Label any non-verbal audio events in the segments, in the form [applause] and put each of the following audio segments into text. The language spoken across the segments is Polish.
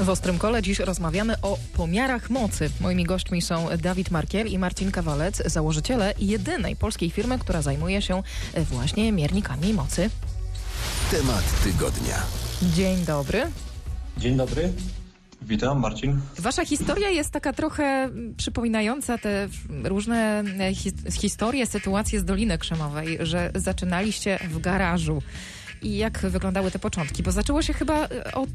W Ostrym Kole dziś rozmawiamy o pomiarach mocy. Moimi gośćmi są Dawid Markiel i Marcin Kawalec, założyciele jedynej polskiej firmy, która zajmuje się właśnie miernikami mocy. Temat tygodnia. Dzień dobry. Dzień dobry. Witam, Marcin. Wasza historia jest taka trochę przypominająca te różne his historie, sytuacje z Doliny Krzemowej, że zaczynaliście w garażu. I jak wyglądały te początki? Bo zaczęło się chyba od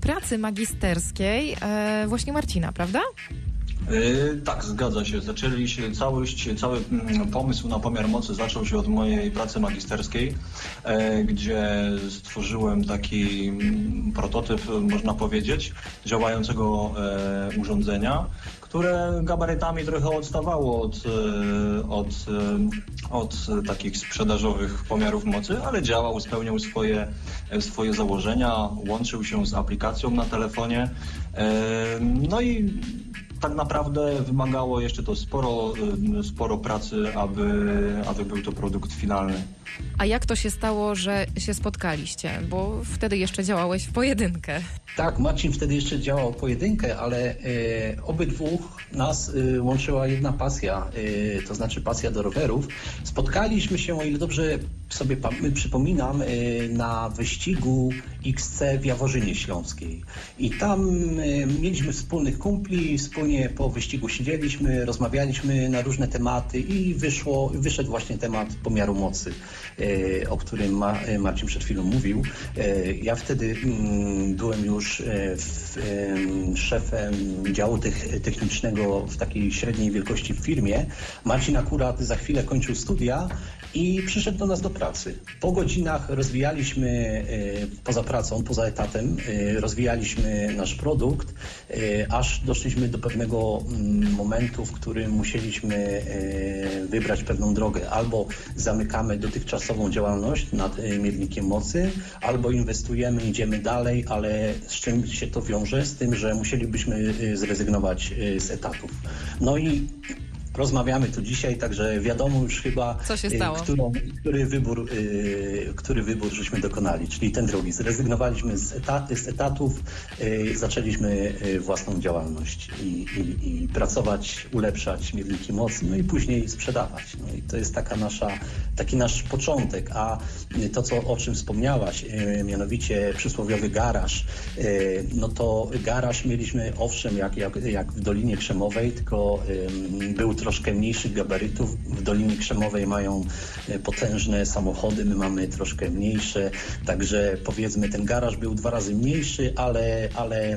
pracy magisterskiej e, właśnie Marcina, prawda? Yy, tak, zgadza się. Zaczęli się całość, cały pomysł na pomiar mocy zaczął się od mojej pracy magisterskiej, e, gdzie stworzyłem taki prototyp, można powiedzieć, działającego e, urządzenia, które gabarytami trochę odstawało od, e, od, od takich sprzedażowych pomiarów mocy, ale działał, spełniał swoje, swoje założenia, łączył się z aplikacją na telefonie. No i tak naprawdę wymagało jeszcze to sporo, sporo pracy, aby, aby był to produkt finalny. A jak to się stało, że się spotkaliście? Bo wtedy jeszcze działałeś w pojedynkę. Tak, Marcin wtedy jeszcze działał w pojedynkę, ale e, obydwu nas e, łączyła jedna pasja, e, to znaczy pasja do rowerów. Spotkaliśmy się, o ile dobrze sobie przypominam, na wyścigu XC w Jaworzynie Śląskiej. I tam mieliśmy wspólnych kumpli, wspólnie po wyścigu siedzieliśmy, rozmawialiśmy na różne tematy i wyszło, wyszedł właśnie temat pomiaru mocy, e, o którym Ma, Marcin przed chwilą mówił. Ja wtedy mm, byłem już szefem działu technicznego w takiej średniej wielkości w firmie. Marcin akurat za chwilę kończył studia i przyszedł do nas do pracy. Po godzinach rozwijaliśmy, poza pracą, poza etatem, rozwijaliśmy nasz produkt, aż doszliśmy do pewnego momentu, w którym musieliśmy wybrać pewną drogę. Albo zamykamy dotychczasową działalność nad miernikiem mocy, albo inwestujemy, idziemy dalej, ale z czym się to wiąże? Z tym, że musielibyśmy zrezygnować z etatów. No i rozmawiamy tu dzisiaj, także wiadomo już chyba, Co się stało? Którą, który, wybór, yy, który wybór żeśmy dokonali, czyli ten drugi. Zrezygnowaliśmy z, etaty, z etatów, yy, zaczęliśmy własną działalność i, i, i, pracować, ulepszać mierniki mocy, no i później sprzedawać. No i to jest taka nasza, taki nasz początek, a to, co, o czym wspomniałaś, mianowicie przysłowiowy garaż, no to garaż mieliśmy, owszem, jak, jak, jak w Dolinie Krzemowej, tylko był troszkę mniejszych gabarytów. W Dolinie Krzemowej mają potężne samochody, my mamy troszkę mniejsze, także powiedzmy ten garaż był dwa razy mniejszy, ale, ale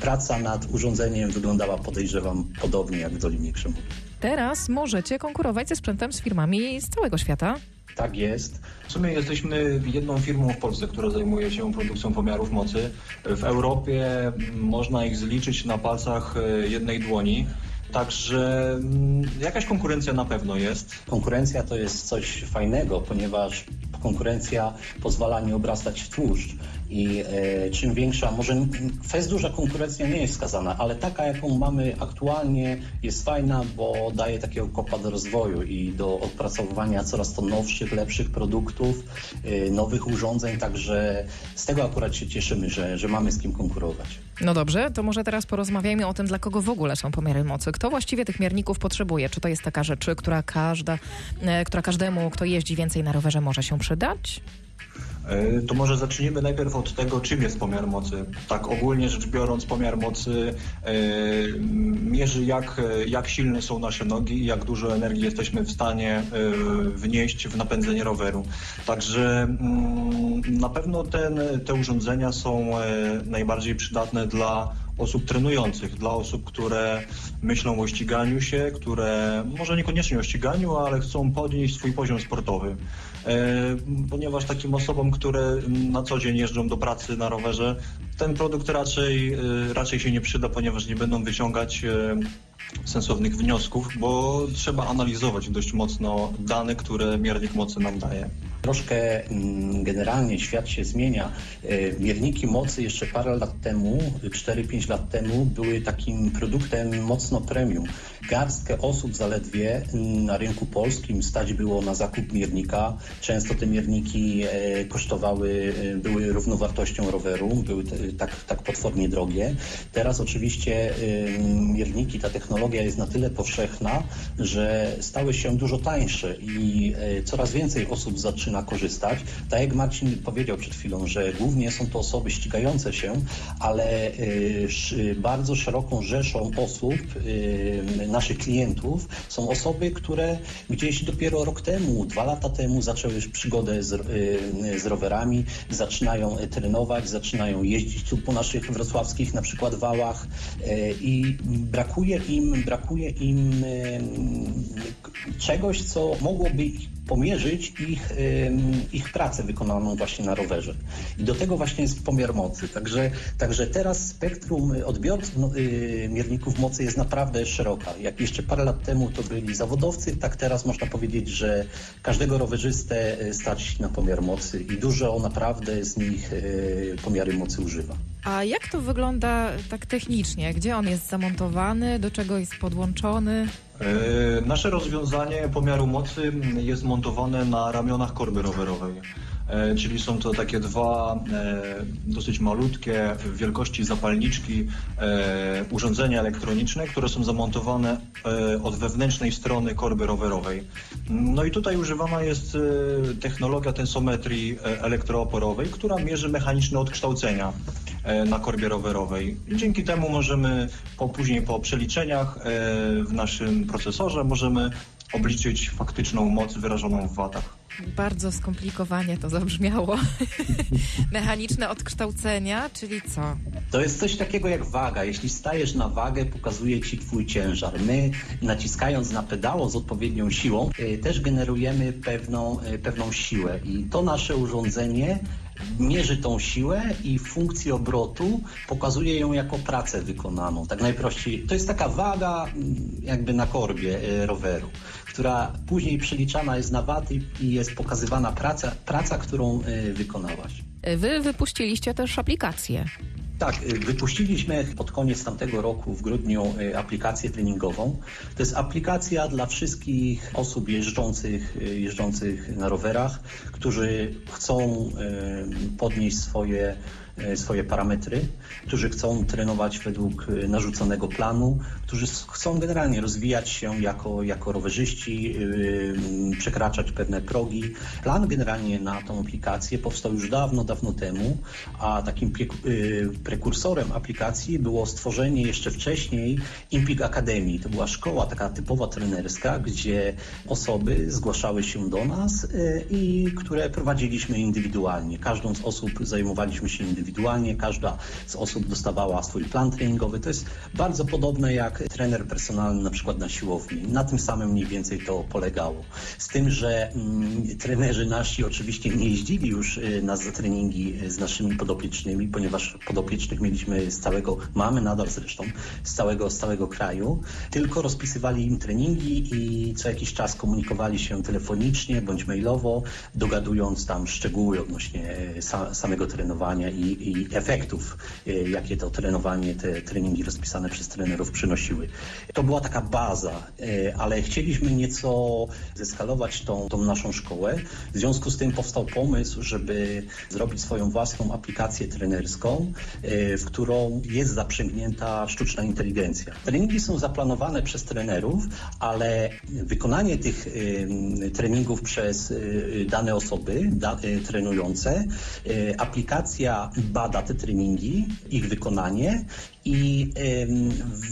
praca nad urządzeniem wyglądała podejrzewam podobnie jak w Dolinie Krzemowej. Teraz możecie konkurować ze sprzętem z firmami z całego świata. Tak jest. W sumie jesteśmy jedną firmą w Polsce, która zajmuje się produkcją pomiarów mocy. W Europie można ich zliczyć na palcach jednej dłoni. Także jakaś konkurencja na pewno jest. Konkurencja to jest coś fajnego, ponieważ konkurencja pozwala nie obrastać w tłuszcz. I e, czym większa, może fest duża konkurencja nie jest wskazana, ale taka, jaką mamy aktualnie, jest fajna, bo daje takiego kopa do rozwoju i do odpracowywania coraz to nowszych, lepszych produktów, e, nowych urządzeń. Także z tego akurat się cieszymy, że, że mamy z kim konkurować. No dobrze, to może teraz porozmawiajmy o tym, dla kogo w ogóle są pomiary mocy. Kto właściwie tych mierników potrzebuje? Czy to jest taka rzecz, która, każda, e, która każdemu, kto jeździ więcej na rowerze, może się przydać? To może zacznijmy najpierw od tego, czym jest pomiar mocy. Tak ogólnie rzecz biorąc, pomiar mocy e, mierzy jak, jak silne są nasze nogi i jak dużo energii jesteśmy w stanie e, wnieść w napędzenie roweru. Także mm, na pewno ten, te urządzenia są e, najbardziej przydatne dla osób trenujących, dla osób, które myślą o ściganiu się, które może niekoniecznie o ściganiu, ale chcą podnieść swój poziom sportowy. E, ponieważ takim osobom, które na co dzień jeżdżą do pracy na rowerze, ten produkt raczej, e, raczej się nie przyda, ponieważ nie będą wyciągać e, sensownych wniosków, bo trzeba analizować dość mocno dane, które miernik mocy nam daje. Troszkę mm, generalnie świat się zmienia. E, mierniki mocy jeszcze parę lat temu, 4-5 lat temu, były takim produktem mocno premium. Garstkę osób zaledwie mm, na rynku polskim stać było na zakup miernika. Często te mierniki e, kosztowały, e, były równowartością roweru, były tak, tak potwornie drogie. Teraz oczywiście mierniki, ta technologia jest na tyle powszechna, że stały się dużo tańsze i coraz więcej osób zaczyna korzystać. Tak jak Marcin powiedział przed chwilą, że głównie są to osoby ścigające się, ale y, bardzo szeroką rzeszą osób, y, naszych klientów, są osoby, które gdzieś dopiero rok temu, dwa lata temu zaczęły już przygodę z, y, z rowerami, zaczynają trenować, zaczynają jeździć tu po naszych wrocławskich na przykład wałach i brakuje im, brakuje im czegoś, co mogłoby ich pomierzyć ich, ich pracę wykonaną właśnie na rowerze. I do tego właśnie jest pomiar mocy. Także, także teraz spektrum odbiorców no, y, mierników mocy jest naprawdę szeroka. Jak jeszcze parę lat temu to byli zawodowcy, tak teraz można powiedzieć, że każdego rowerzystę y, stać na pomiar mocy i dużo naprawdę z nich y, pomiary mocy używa. A jak to wygląda tak technicznie? Gdzie on jest zamontowany? Do czego jest podłączony? E, nasze rozwiązanie pomiaru mocy jest montowane na ramionach korby rowerowej. E, czyli są to takie dwa e, dosyć malutkie w wielkości zapalniczki urządzenia elektroniczne, które są zamontowane od wewnętrznej strony korby rowerowej. No i tutaj używana jest technologia tensometrii elektrooporowej, która mierzy mechaniczne odkształcenia na korbie rowerowej. Dzięki temu możemy po, później po przeliczeniach w naszym procesorze możemy obliczyć faktyczną moc wyrażoną w watach. Bardzo skomplikowanie to zabrzmiało. [laughs] Mechaniczne odkształcenia, czyli co? To jest coś takiego jak waga. Jeśli stajesz na wagę, pokazuje ci twój ciężar. My naciskając na pedało z odpowiednią siłą, y, też generujemy pewną, y, pewną siłę. I to nasze urządzenie mierzy tą siłę i funkcję obrotu pokazuje ją jako pracę wykonaną. Tak najprościej. To jest taka waga mm, jakby na korbie y, roweru, która później przeliczana jest na waty i jest pokazywana praca, praca którą y, wykonałaś. Wy wypuściliście też aplikację. Tak, y, wypuściliśmy pod koniec tamtego roku w grudniu aplikację treningową. To jest aplikacja dla wszystkich osób jeżdżących, jeżdżących na rowerach, którzy chcą podnieść swoje swoje parametry, którzy chcą trenować według e, narzuconego planu, którzy chcą generalnie rozwijać się jako, jako rowerzyści, e, przekraczać pewne progi. Plan generalnie na tą aplikację powstał już dawno, dawno temu, a takim prekursorem aplikacji było stworzenie jeszcze wcześniej Impik Academy. To była szkoła taka typowa trenerska, gdzie osoby zgłaszały się do nas i które prowadziliśmy indywidualnie. Każdą z osób zajmowaliśmy się indywidualnie indywidualnie, każda z osób dostawała swój plan treningowy. To jest bardzo podobne jak trener personalny na przykład na siłowni. Na tym samym mniej więcej to polegało. Z tym, że mm, trenerzy nasi oczywiście nie jeździli już y, na treningi z naszymi podopiecznymi, ponieważ podopiecznych mieliśmy z całego, mamy nadal zresztą, z całego, z całego kraju, tylko rozpisywali im treningi i co jakiś czas komunikowali się telefonicznie bądź mailowo, dogadując tam szczegóły odnośnie y, sa, samego trenowania i, i efektów, e, jakie to trenowanie, te treningi rozpisane przez trenerów przynosiły. To była taka baza, e, ale chcieliśmy nieco zeskalować tą, tą naszą szkołę. W związku z tym powstał pomysł, żeby zrobić swoją własną aplikację trenerską, e, w którą jest zaprzęgnięta sztuczna inteligencja. Treningi są zaplanowane przez trenerów, ale wykonanie tych treningów przez dane osoby da, trenujące, aplikacja bada te treningi, ich wykonanie i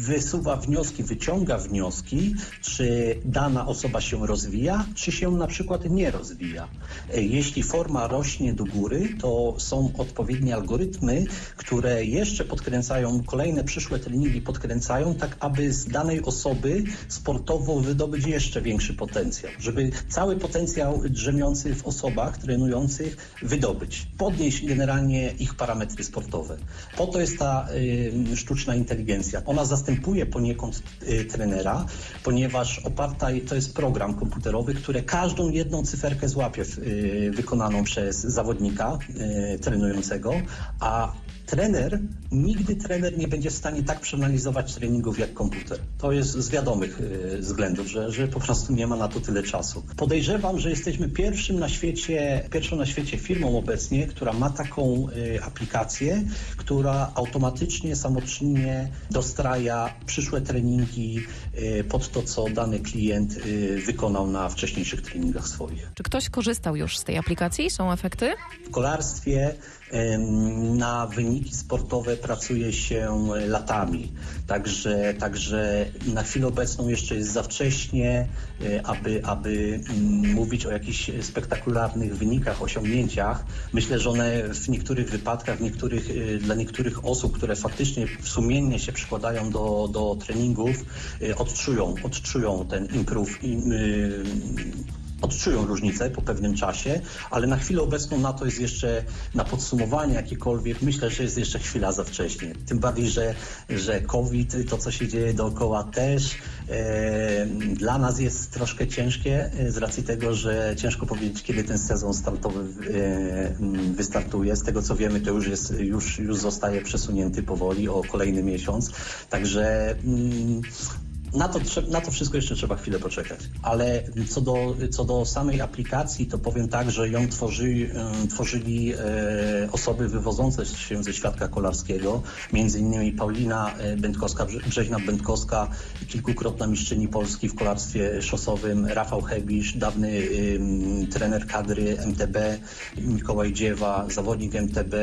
wysuwa wnioski, wyciąga wnioski, czy dana osoba się rozwija, czy się na przykład nie rozwija. E, jeśli forma rośnie do góry, to są odpowiednie algorytmy, które jeszcze podkręcają, kolejne przyszłe treningi podkręcają, tak aby z danej osoby sportowo wydobyć jeszcze większy potencjał, żeby cały potencjał drzemiący w osobach trenujących wydobyć, podnieść generalnie ich parametry sportowe. Po to jest ta y, sztuczna inteligencja. Ona zastępuje poniekąd y, trenera, ponieważ oparta to jest program komputerowy, który każdą jedną cyferkę złapie y, wykonaną przez zawodnika y, trenującego, a trener, nigdy trener nie będzie w stanie tak przeanalizować treningów jak komputer. To jest z wiadomych y, względów, że, że po prostu nie ma na to tyle czasu. Podejrzewam, że jesteśmy pierwszym na świecie, pierwszą na świecie firmą obecnie, która ma taką y, aplikację, która automatycznie, samoczynnie dostraja przyszłe treningi y, pod to, co dany klient y, wykonał na wcześniejszych treningach swoich. Czy ktoś korzystał już z tej aplikacji? Są efekty? W kolarstwie na wyniki sportowe pracuje się latami. Także, także na chwilę obecną jeszcze jest za wcześnie, e, aby, aby mm, mówić o jakichś spektakularnych wynikach, osiągnięciach. Myślę, że one w niektórych wypadkach, w niektórych, e, dla niektórych osób, które faktycznie sumiennie się przykładają do, do treningów, e, odczują, odczują ten improve. im- odczują różnicę po pewnym czasie, ale na chwilę obecną na to jest jeszcze, na podsumowanie jakiekolwiek, myślę, że jest jeszcze chwila za wcześnie. Tym bardziej, że, że COVID, to co się dzieje dookoła też e, dla nas jest troszkę ciężkie e, z racji tego, że ciężko powiedzieć, kiedy ten sezon startowy e, wystartuje. Z tego co wiemy, to już jest, już, już zostaje przesunięty powoli o kolejny miesiąc. Także mm, na to, na to wszystko jeszcze trzeba chwilę poczekać. Ale co do, co do samej aplikacji, to powiem tak, że ją tworzy, em, tworzyli e, osoby wywodzące się ze świadka kolarskiego, między innymi Paulina e, Będkowska, Brze- Brzeźna Będkowska, kilkukrotna mistrzyni Polski w kolarstwie szosowym, Rafał Hebisz, dawny trener kadry MTB, Mikołaj Dziewa, zawodnik MTB,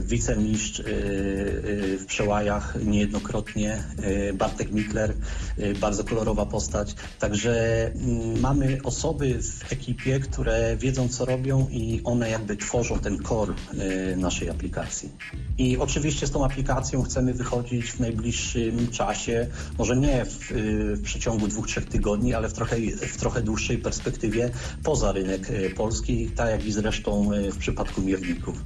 wicemistrz w przełajach niejednokrotnie, Bartek Mikler, bardzo kolorowa postać. Także mm, mamy osoby w ekipie, które wiedzą co robią i one jakby tworzą ten core e, naszej aplikacji. I oczywiście z tą aplikacją chcemy wychodzić w najbliższym czasie, może nie w, e, w przeciągu dwóch, trzech tygodni, ale w trochę, w trochę dłuższej perspektywie poza rynek polski, tak jak i zresztą w przypadku mierników.